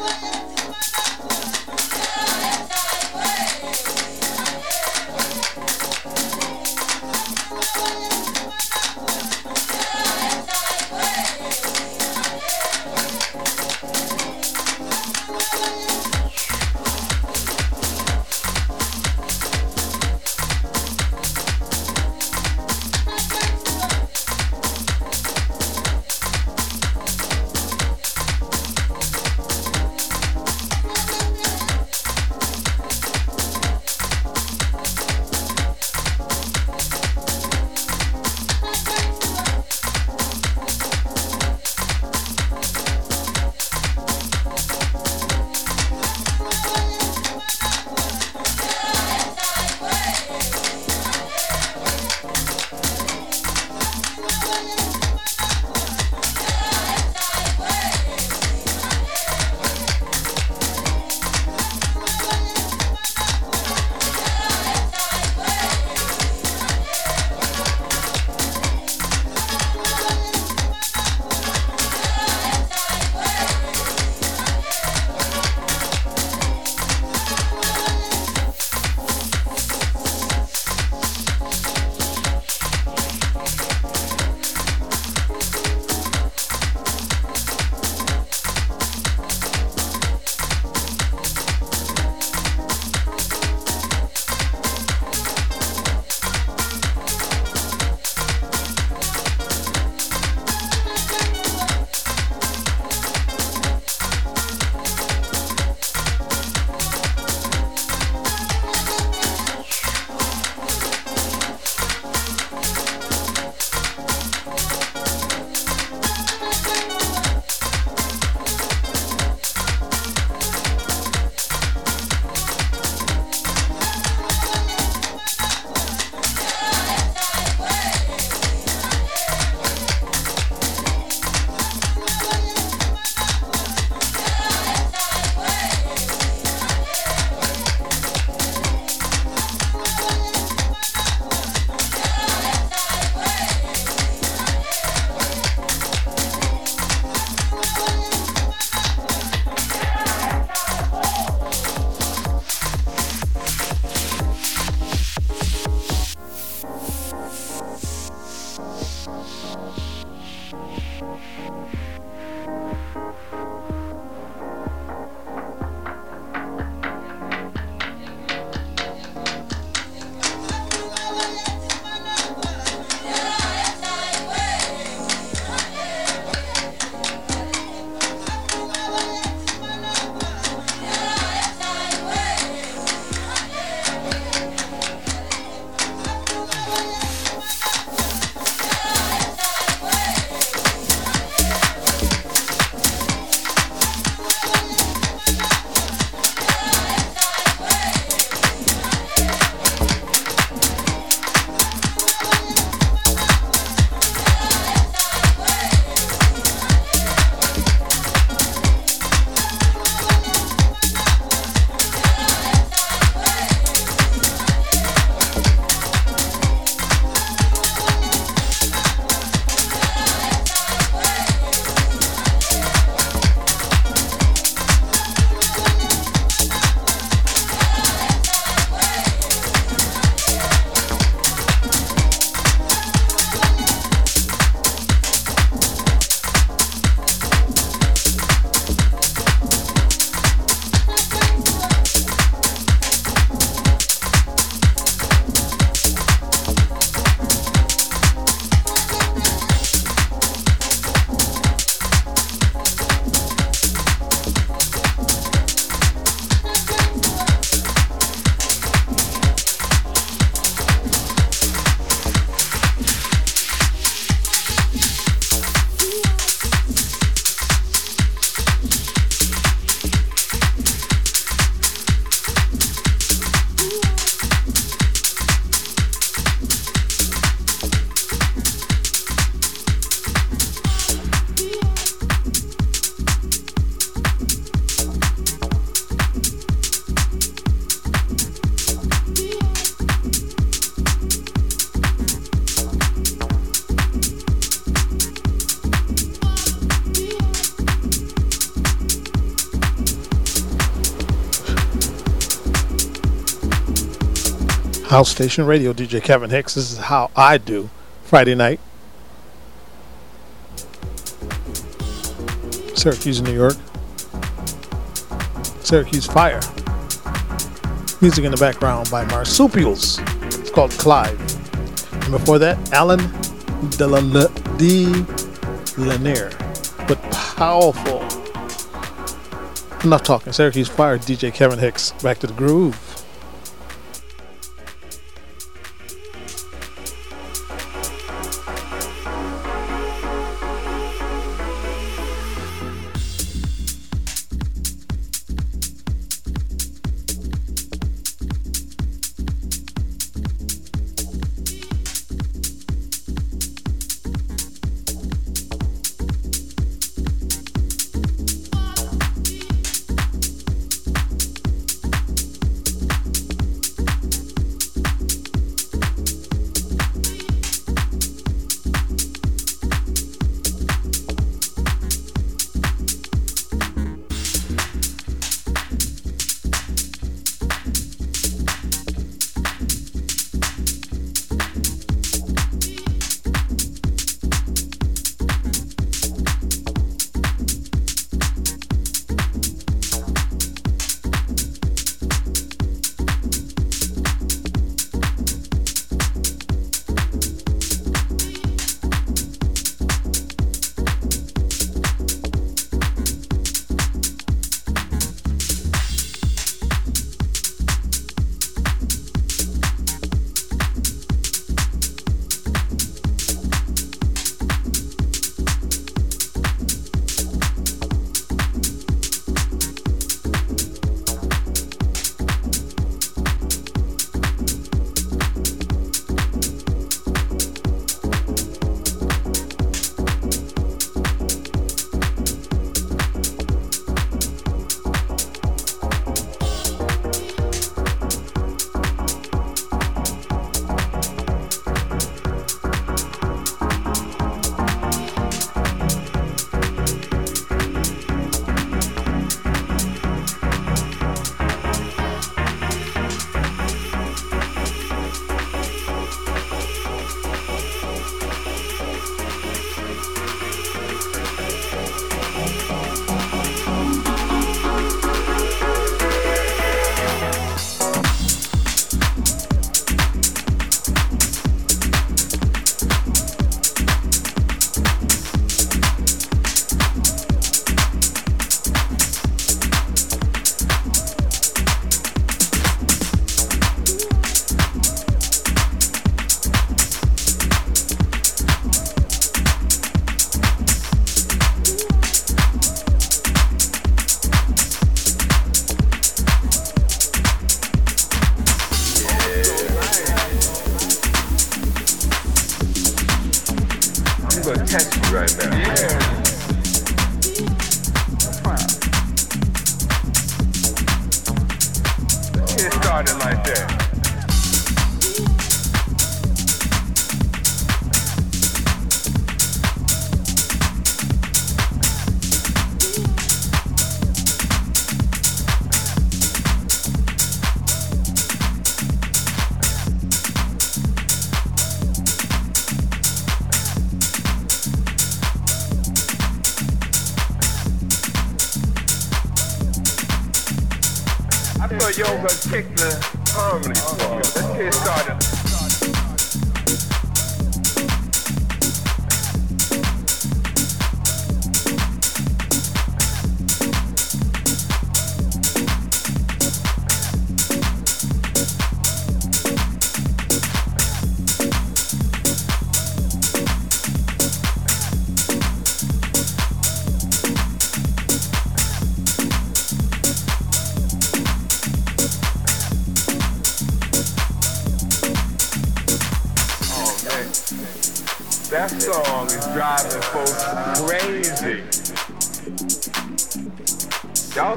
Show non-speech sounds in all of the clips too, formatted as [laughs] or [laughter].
Bye. House Station Radio, DJ Kevin Hicks. This is how I do Friday night. Syracuse, New York. Syracuse Fire. Music in the background by Marsupials. It's called Clive. And before that, Alan de la de Lanier. But powerful. Enough talking. Syracuse Fire, DJ Kevin Hicks. Back to the groove.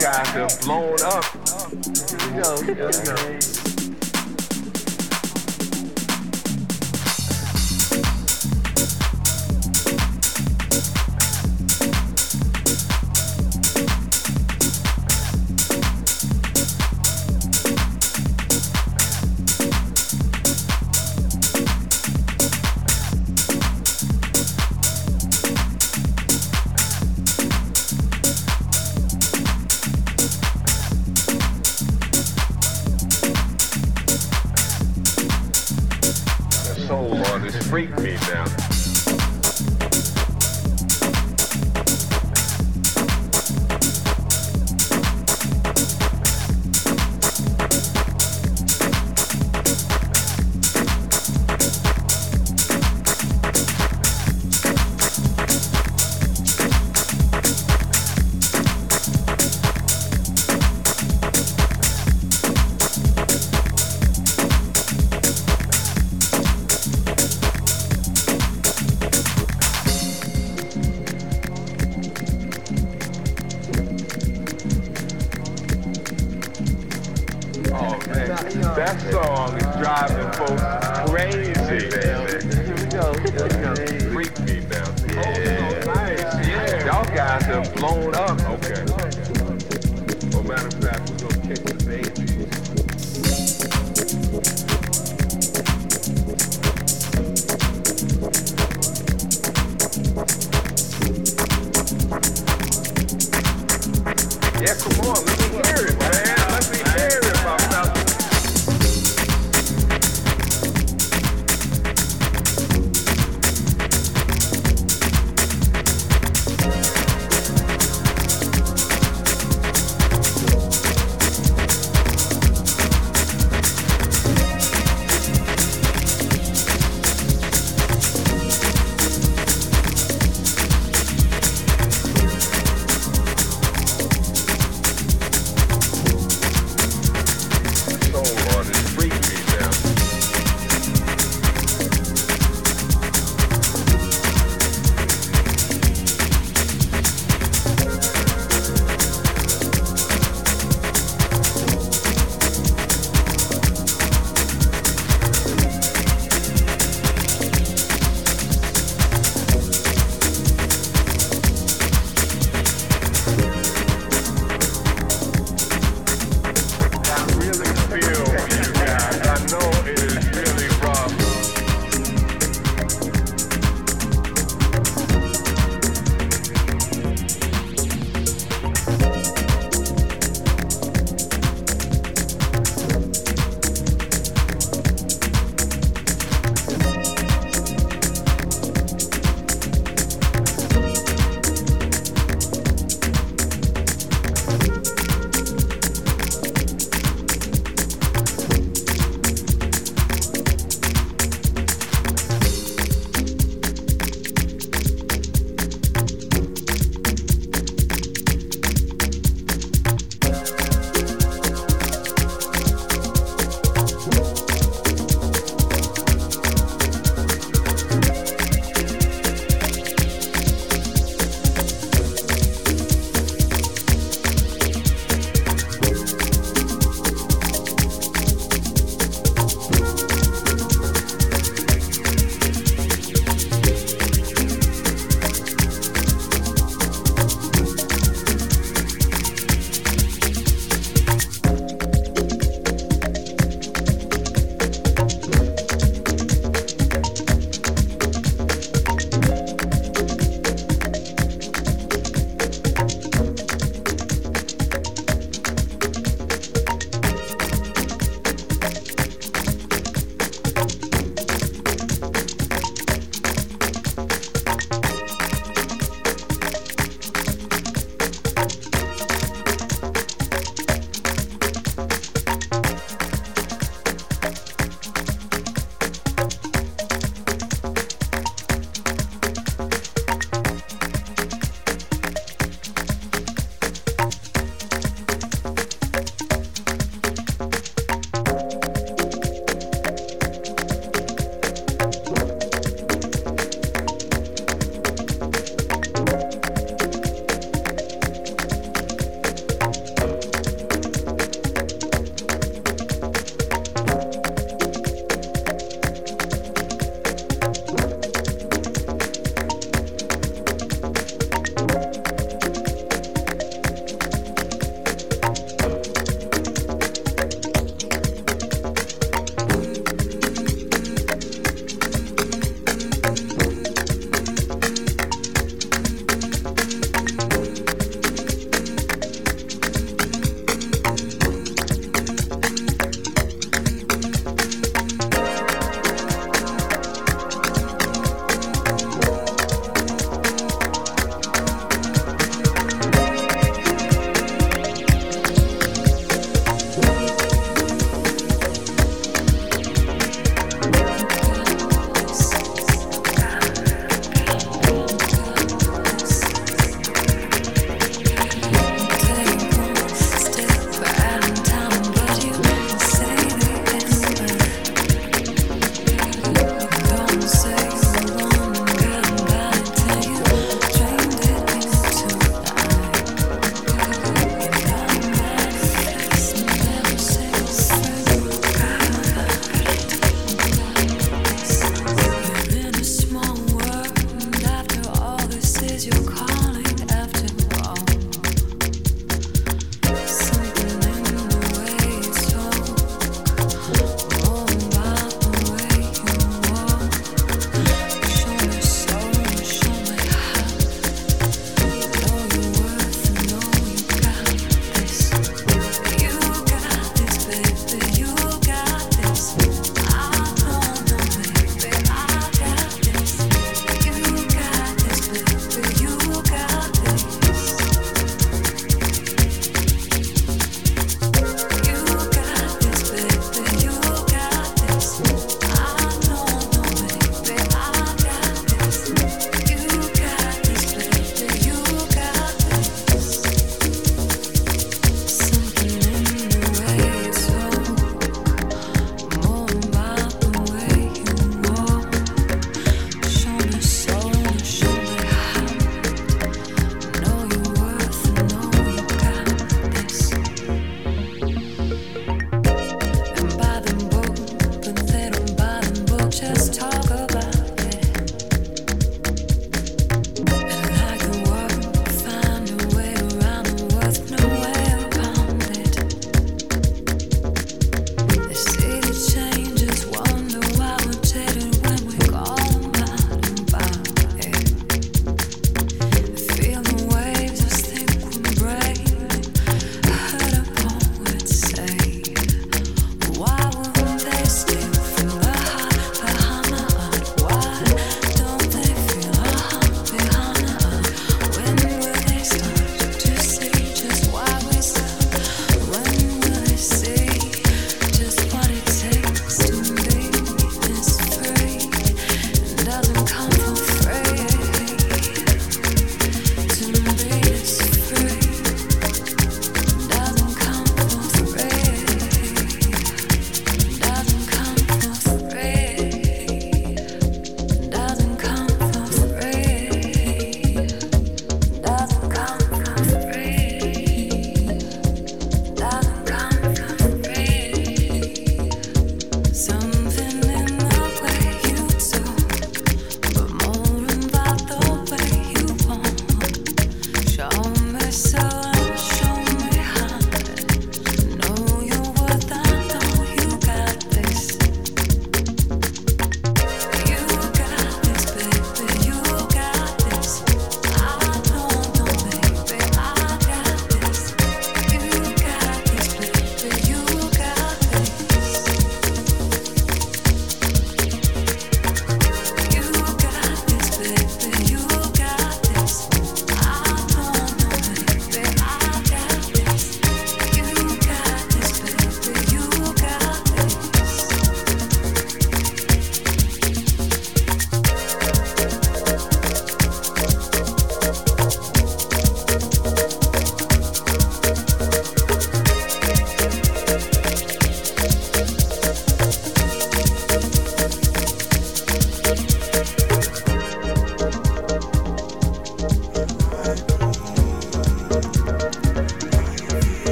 guys have blown up. Yo, yo, yo.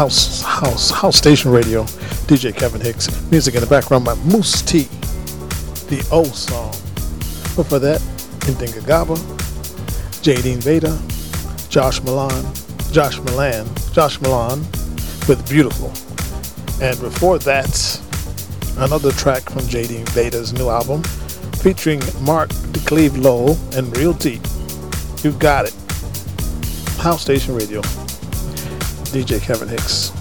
House, House, House, Station Radio. DJ Kevin Hicks. Music in the background by Mousse T. The O song. But for that, Ndinga Gaba, Jadine Veda, Josh Milan, Josh Milan, Josh Milan with Beautiful. And before that, another track from Jadine Veda's new album featuring Mark de Clive-Lowe and Real T. You've got it. House Station Radio. DJ Kevin Hicks.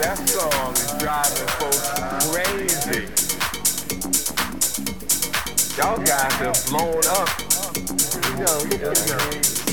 That song is driving folks crazy. Y'all guys are blown up. You know, you.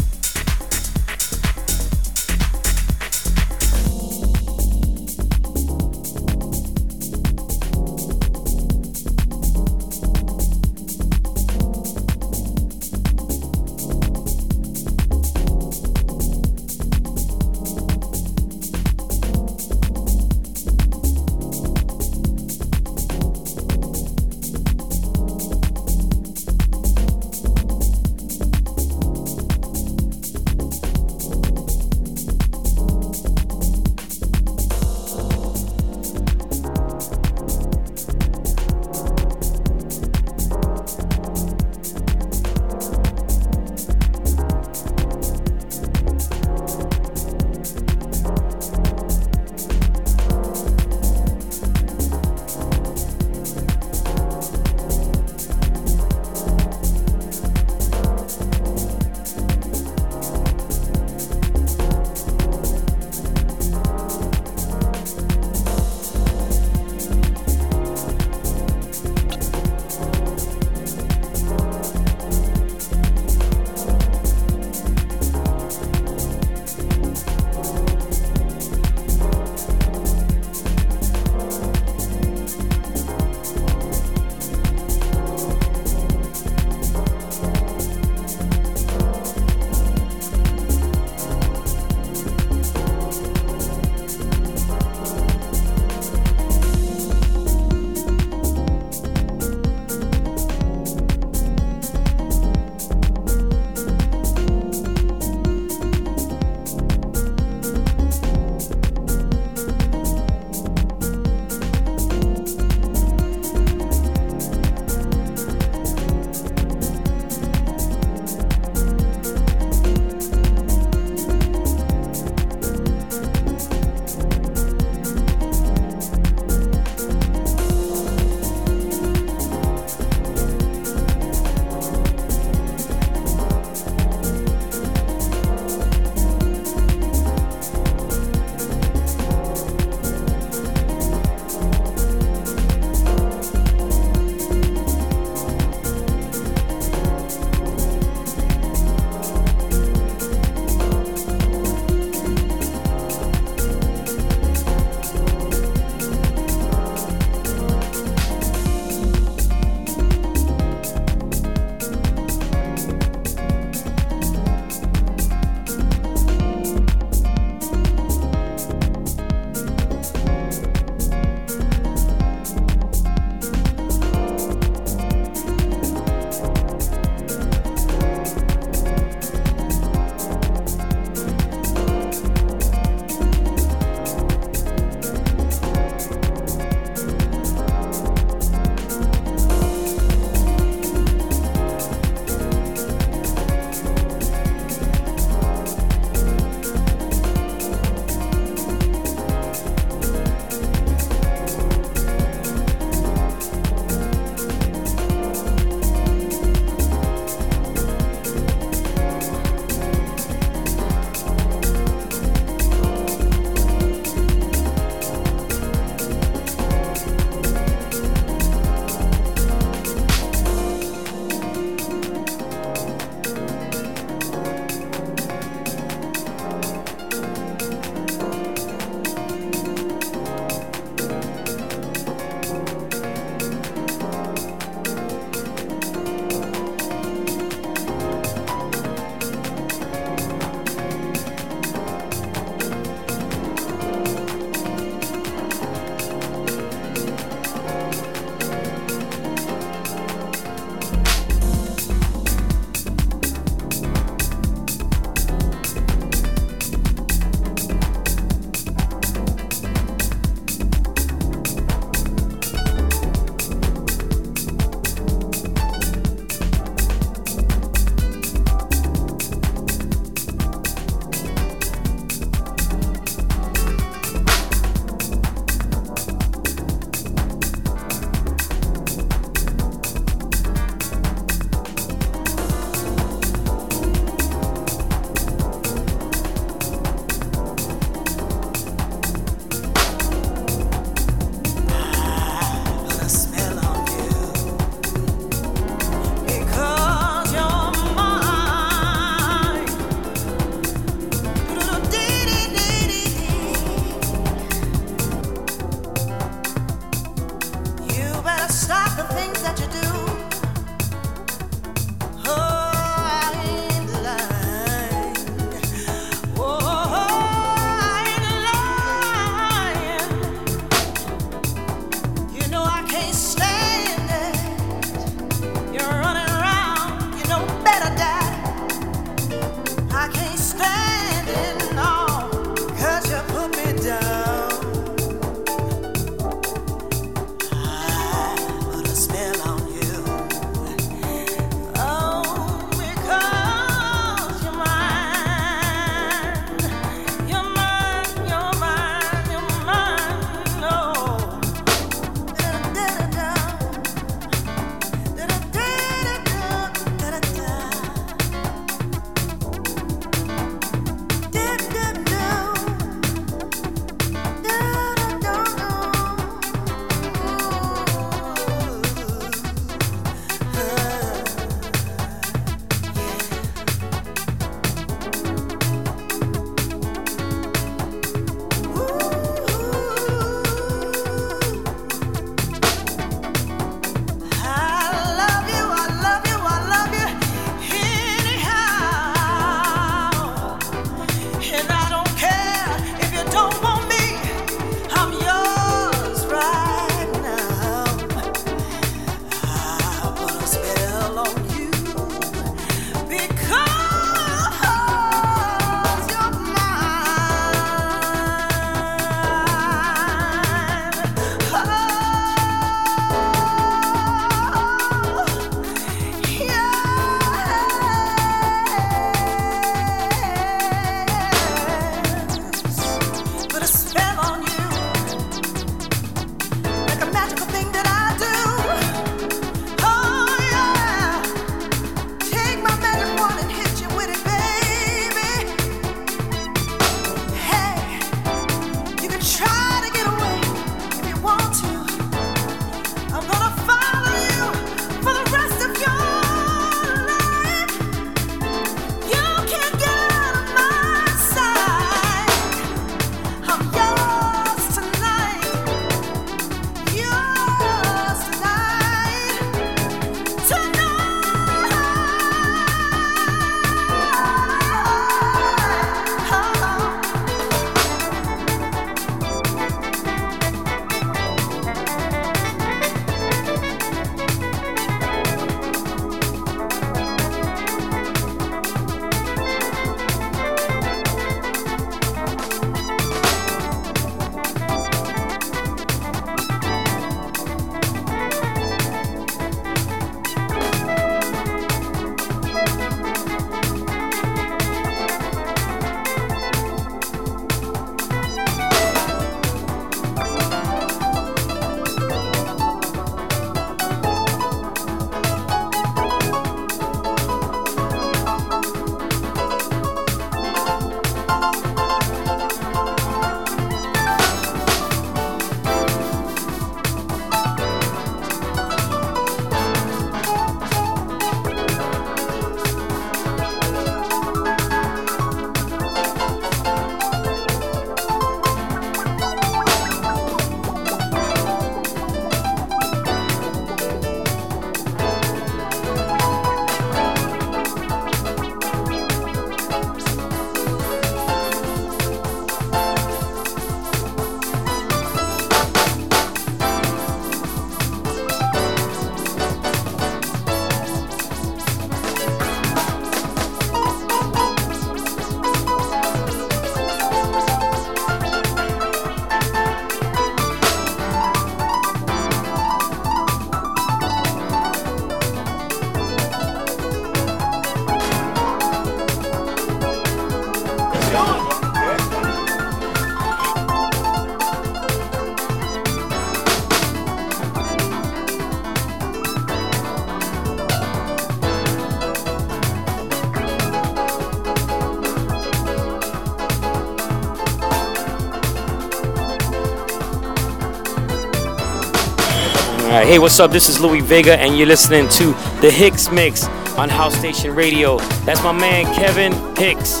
Hey, what's up? This is Louie Vega, and you're listening to the Hicks Mix on House Station Radio. That's my man Kevin Hicks.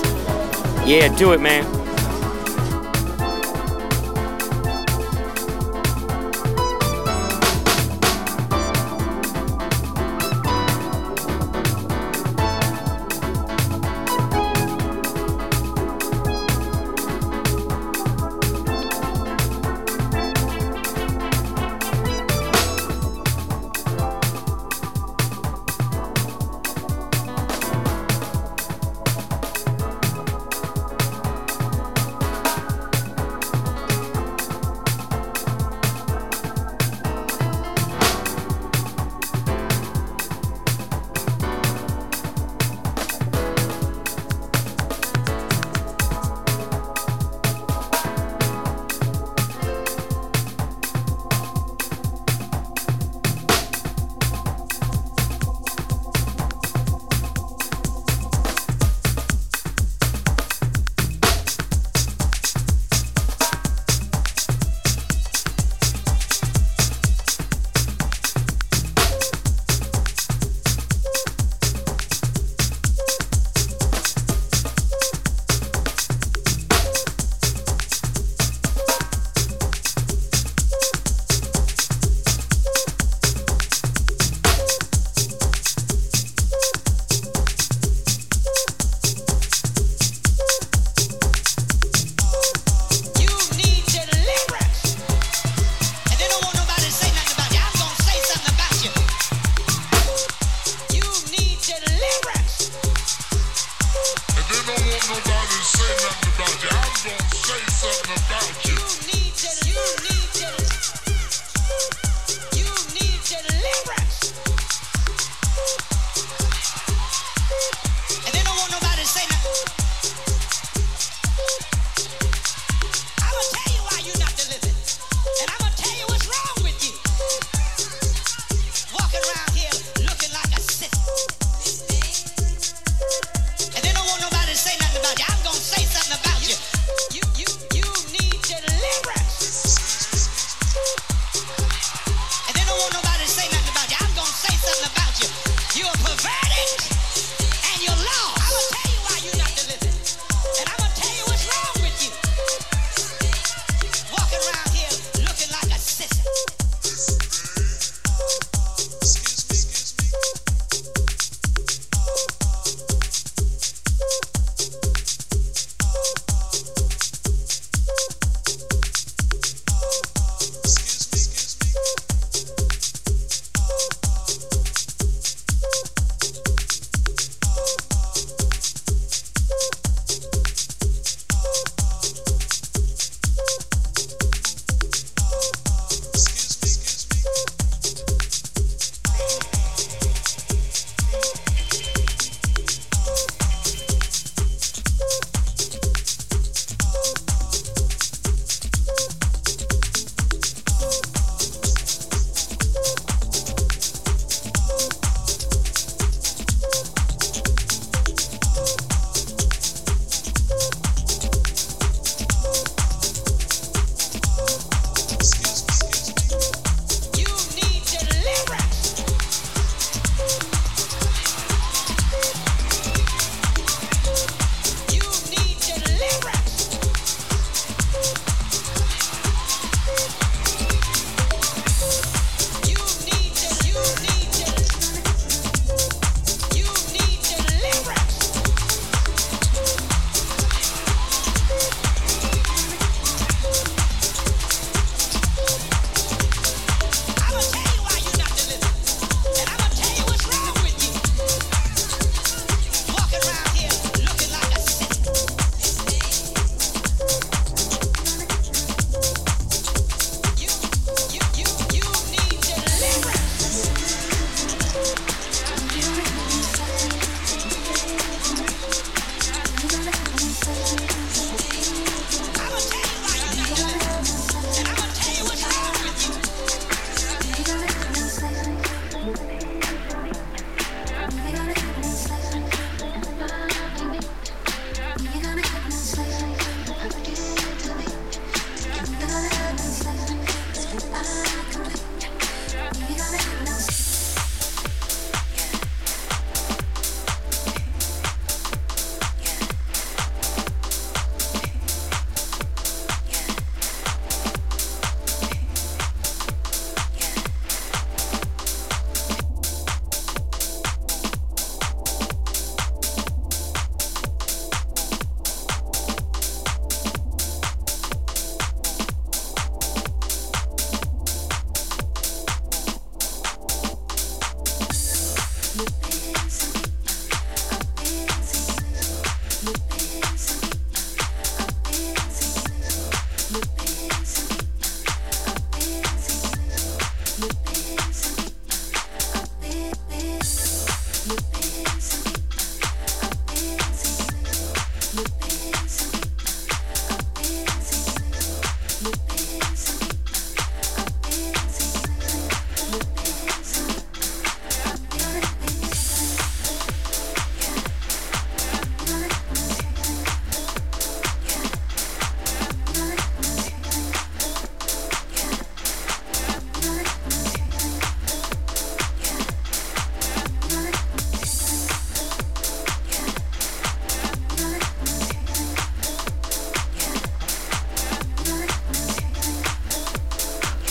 Yeah, do it, man.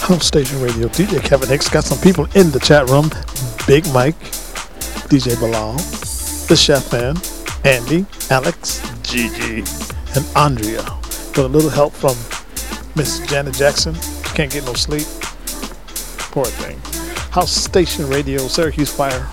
House Station Radio. DJ Kevin Hicks got some people in the chat room. Big Mike, DJ Bilal, the Chef Man, Andy, Alex, Gigi, and Andrea. With a little help from Miss Janet Jackson. Can't get no sleep. Poor thing. House Station Radio, Syracuse Fire.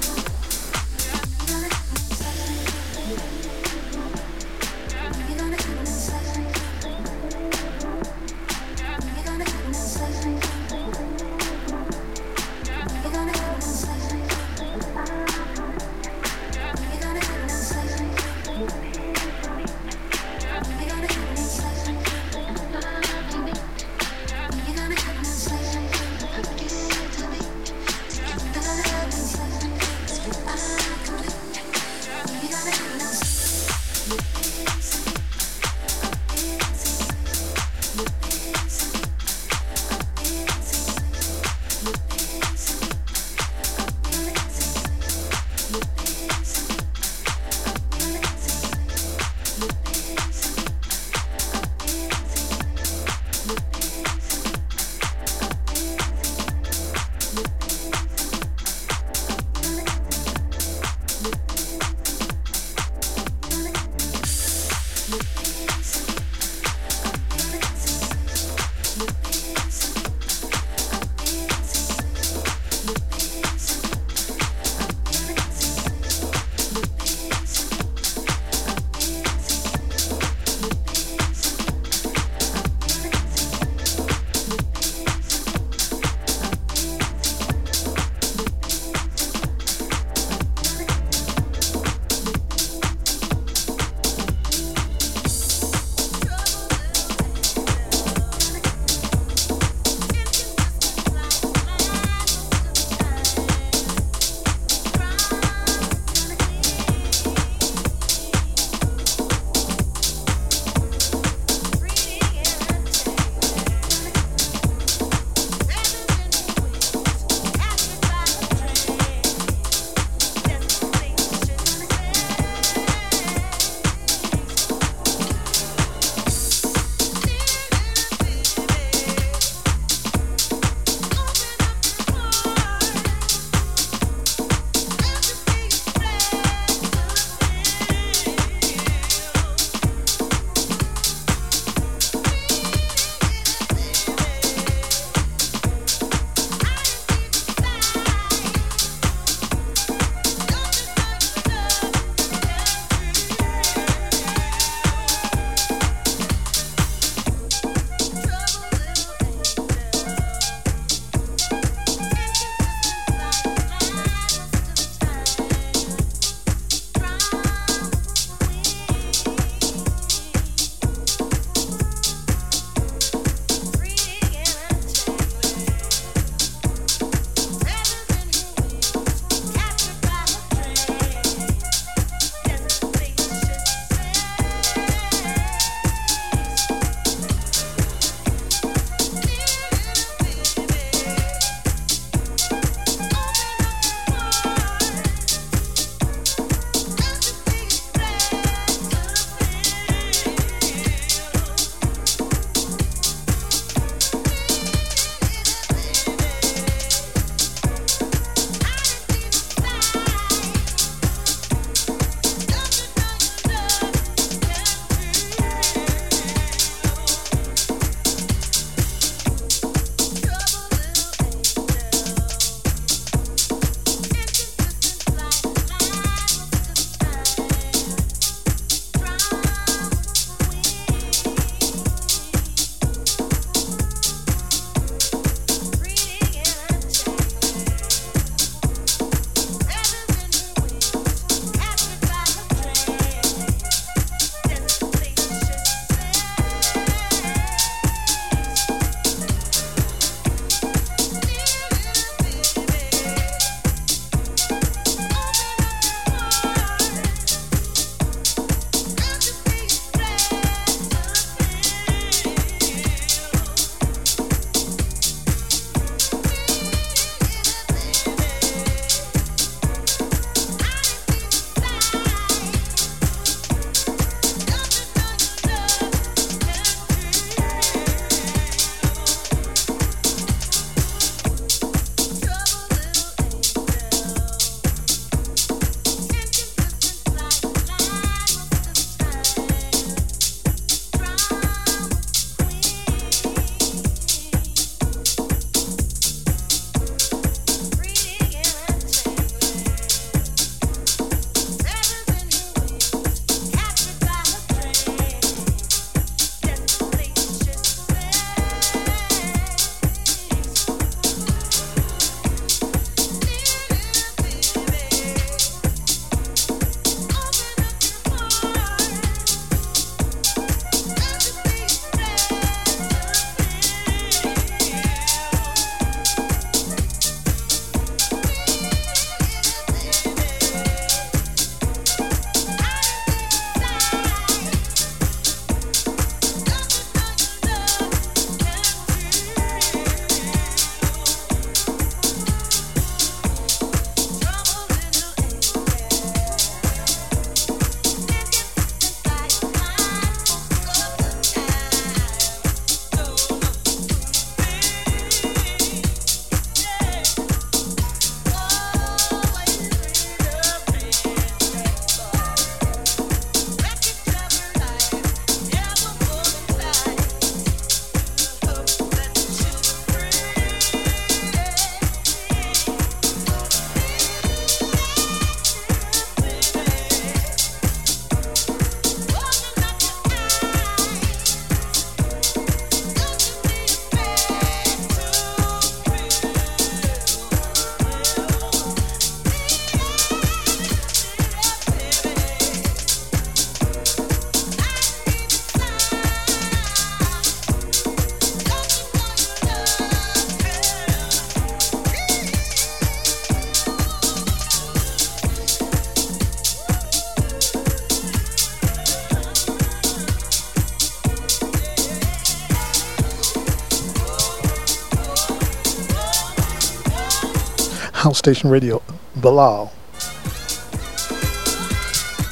Station Radio, Bilal.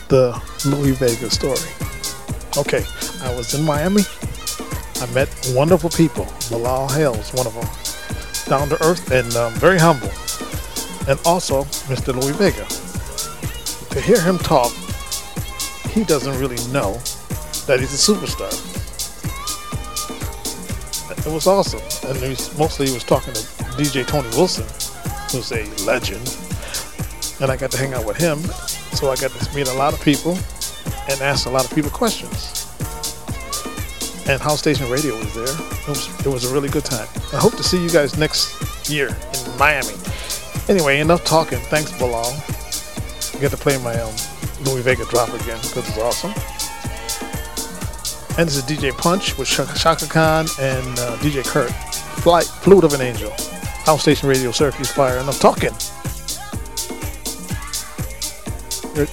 The Louie Vega story. Okay, I was in Miami. I met wonderful people. Bilal Hales, one of them. Down to earth and um, very humble. And also Mr. Louie Vega. To hear him talk, he doesn't really know that he's a superstar. It was awesome. And he was, mostly he was talking to DJ Tony Wilson, who's a legend. And I got to hang out with him. So I got to meet a lot of people and ask a lot of people questions. And House Station Radio was there. It was, it was a really good time. I hope to see you guys next year in Miami. Anyway, enough talking. Thanks, Bilal. I get to play my um, Louie Vega drop again because it's awesome. And this is DJ Punch with Chaka Khan and uh, DJ Kurt. Flight, Flute of an Angel. Station Radio, Syracuse Fire. And I'm talking.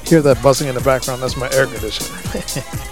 Hear that buzzing in the background? That's my air conditioner. [laughs]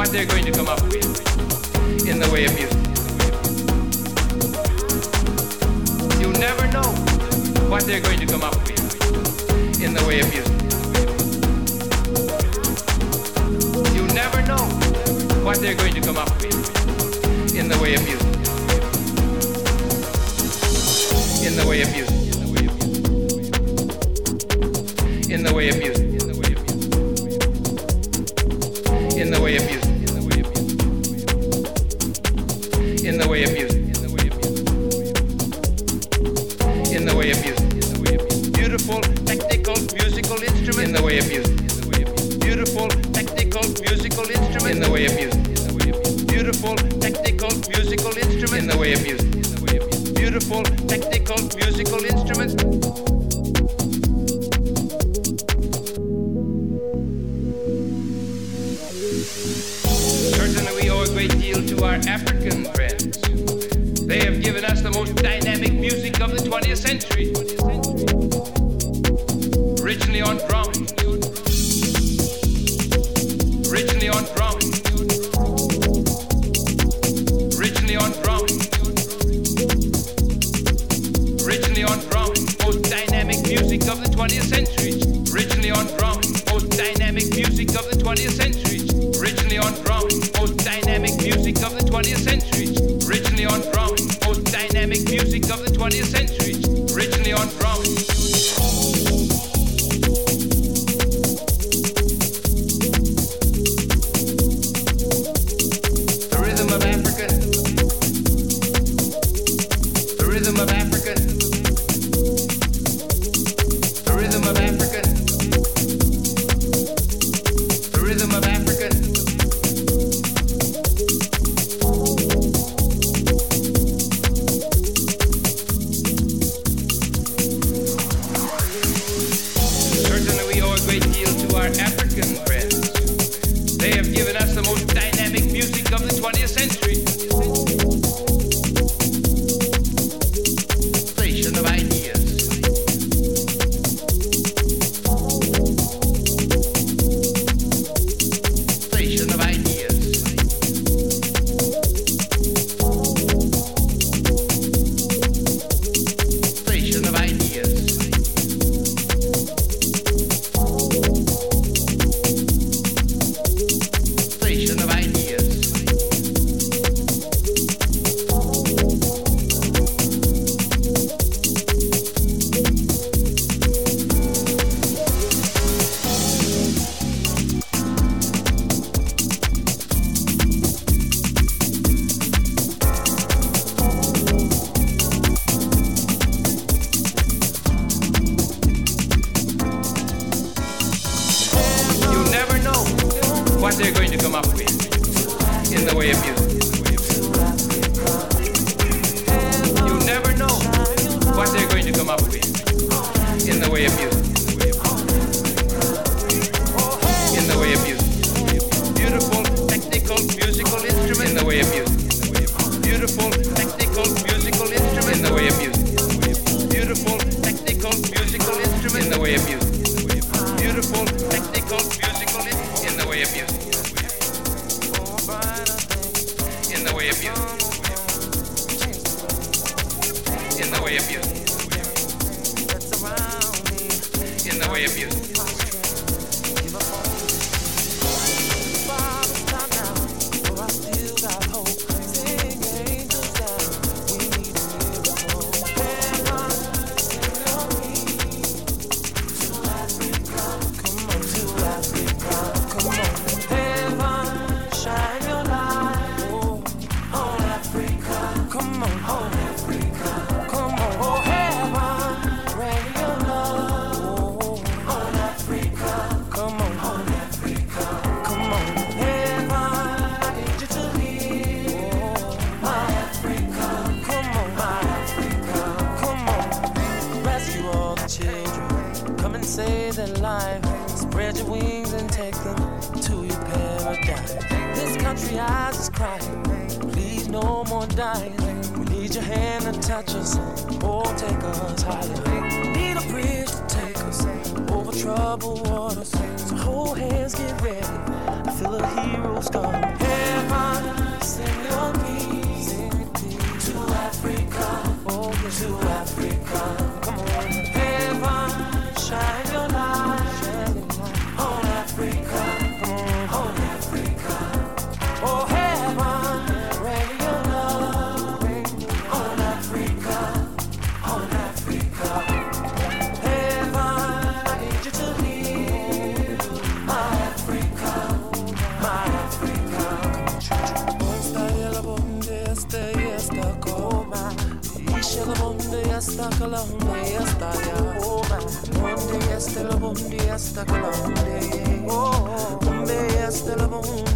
what they're going to come up with in the way of music. You never know what they're going to come up with in the way of music. You never know what they're going to come up with in the way of music. In the way of music. In the way of music. In the way of music. compris. oh take us higher. Need a bridge to take us over troubled waters. So hold hands, get ready. I feel a hero's coming. Heaven, send your peace to Africa, oh, yeah. to Africa. Come on, heaven, shine your light. hasta la onde y hasta allá. Onde y hasta la onde y hasta la onde. Onde y hasta.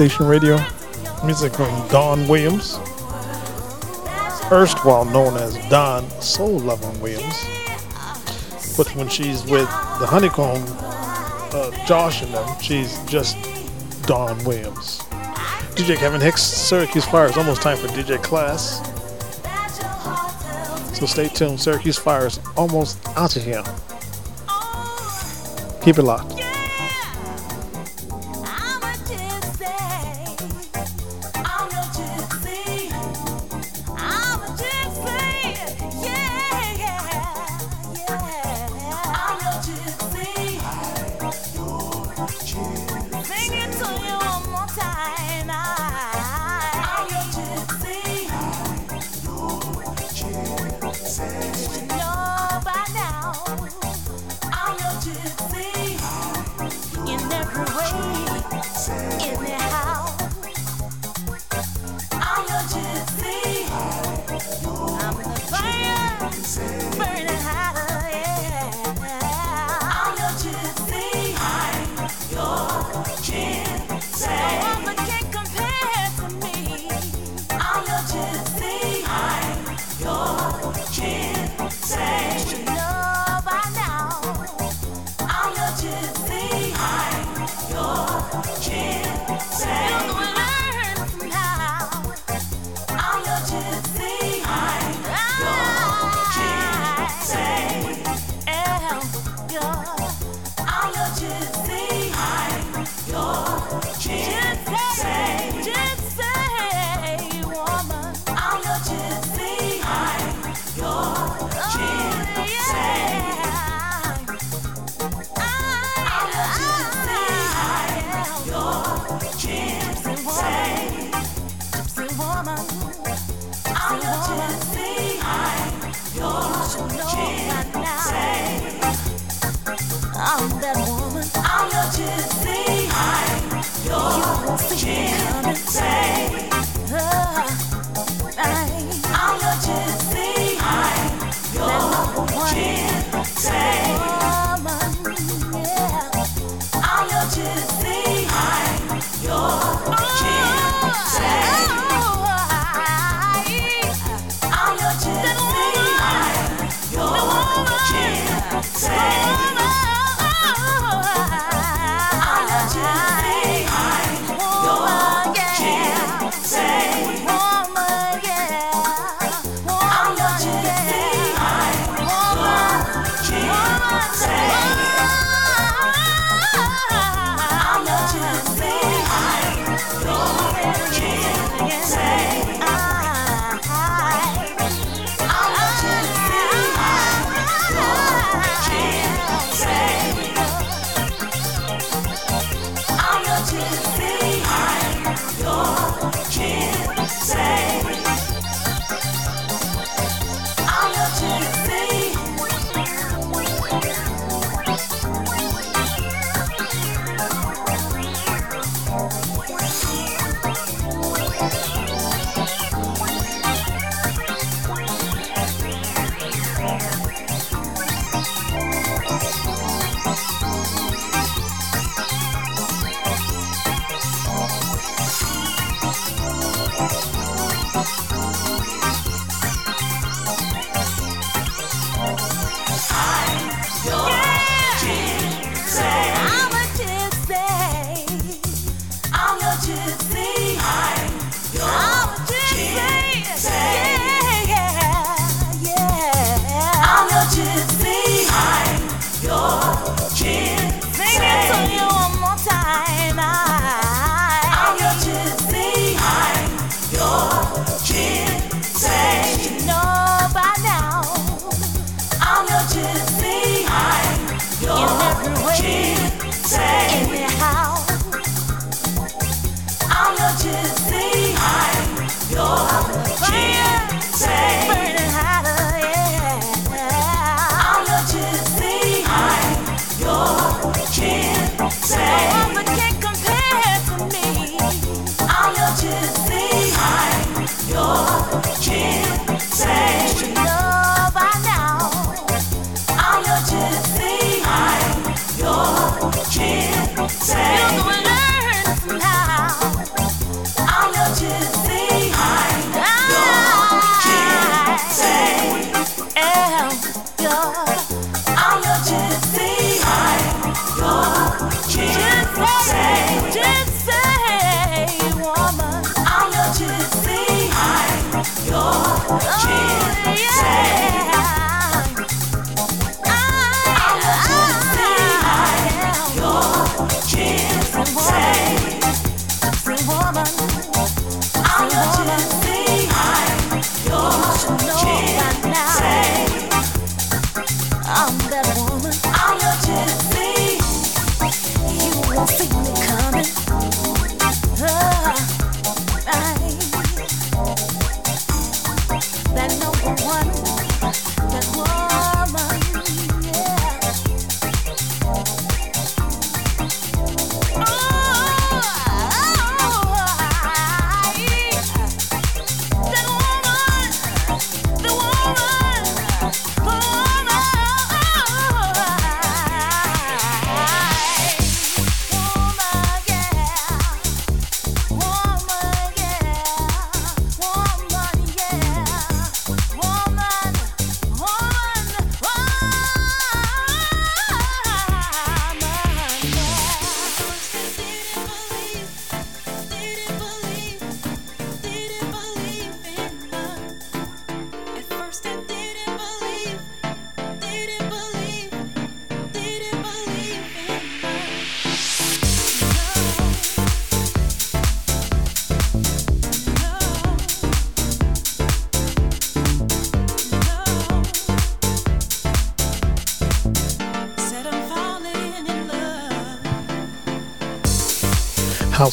Station Radio. Music from Dawn Williams, erstwhile known as Dawn Soul Loving Williams. But when she's with the Honeycomb, uh, Josh and them, she's just Dawn Williams. DJ Kevin Hicks, Syracuse Fire. It's almost time for DJ Class. So stay tuned. Syracuse Fire is almost out of here. Keep it locked.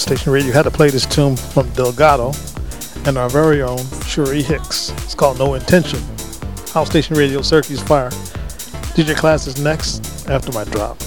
Station Radio had to play this tune from Delgado and our very own Cherie Hicks. It's called No Intention. House Station Radio, Syracuse Fire. DJ Class is next after my drop.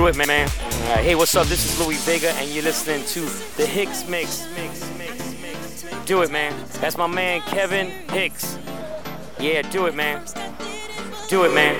Do it, man. All right, hey, what's up? This is Louie Vega, and you're listening to the Hicks Mix. Do it, man. That's my man Kevin Hicks. Yeah, do it, man. Do it, man.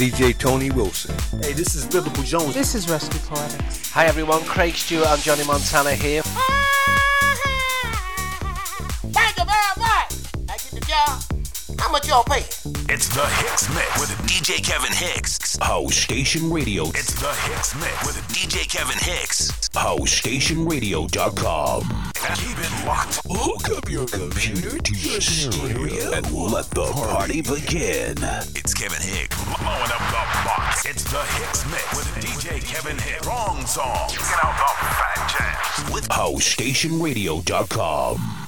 DJ Tony Wilson. Hey, this is Biblical Jones. This is Rescue Poetics. Hi everyone, Craig Stewart and Johnny Montana here. Thank you very much. I get the job. How much y'all pay? It's the Hicks Mix with DJ Kevin Hicks. House Station Radio. It's the Hicks Mix with DJ Kevin Hicks. HouseStationRadio.com. Keep it locked. Hook up your computer to your stereo and let the party begin. It's Kevin Hicks the Hicks Mix with DJ Kevin Hicks. Wrong song. Get out the fat jams. With HouseStationRadio.com.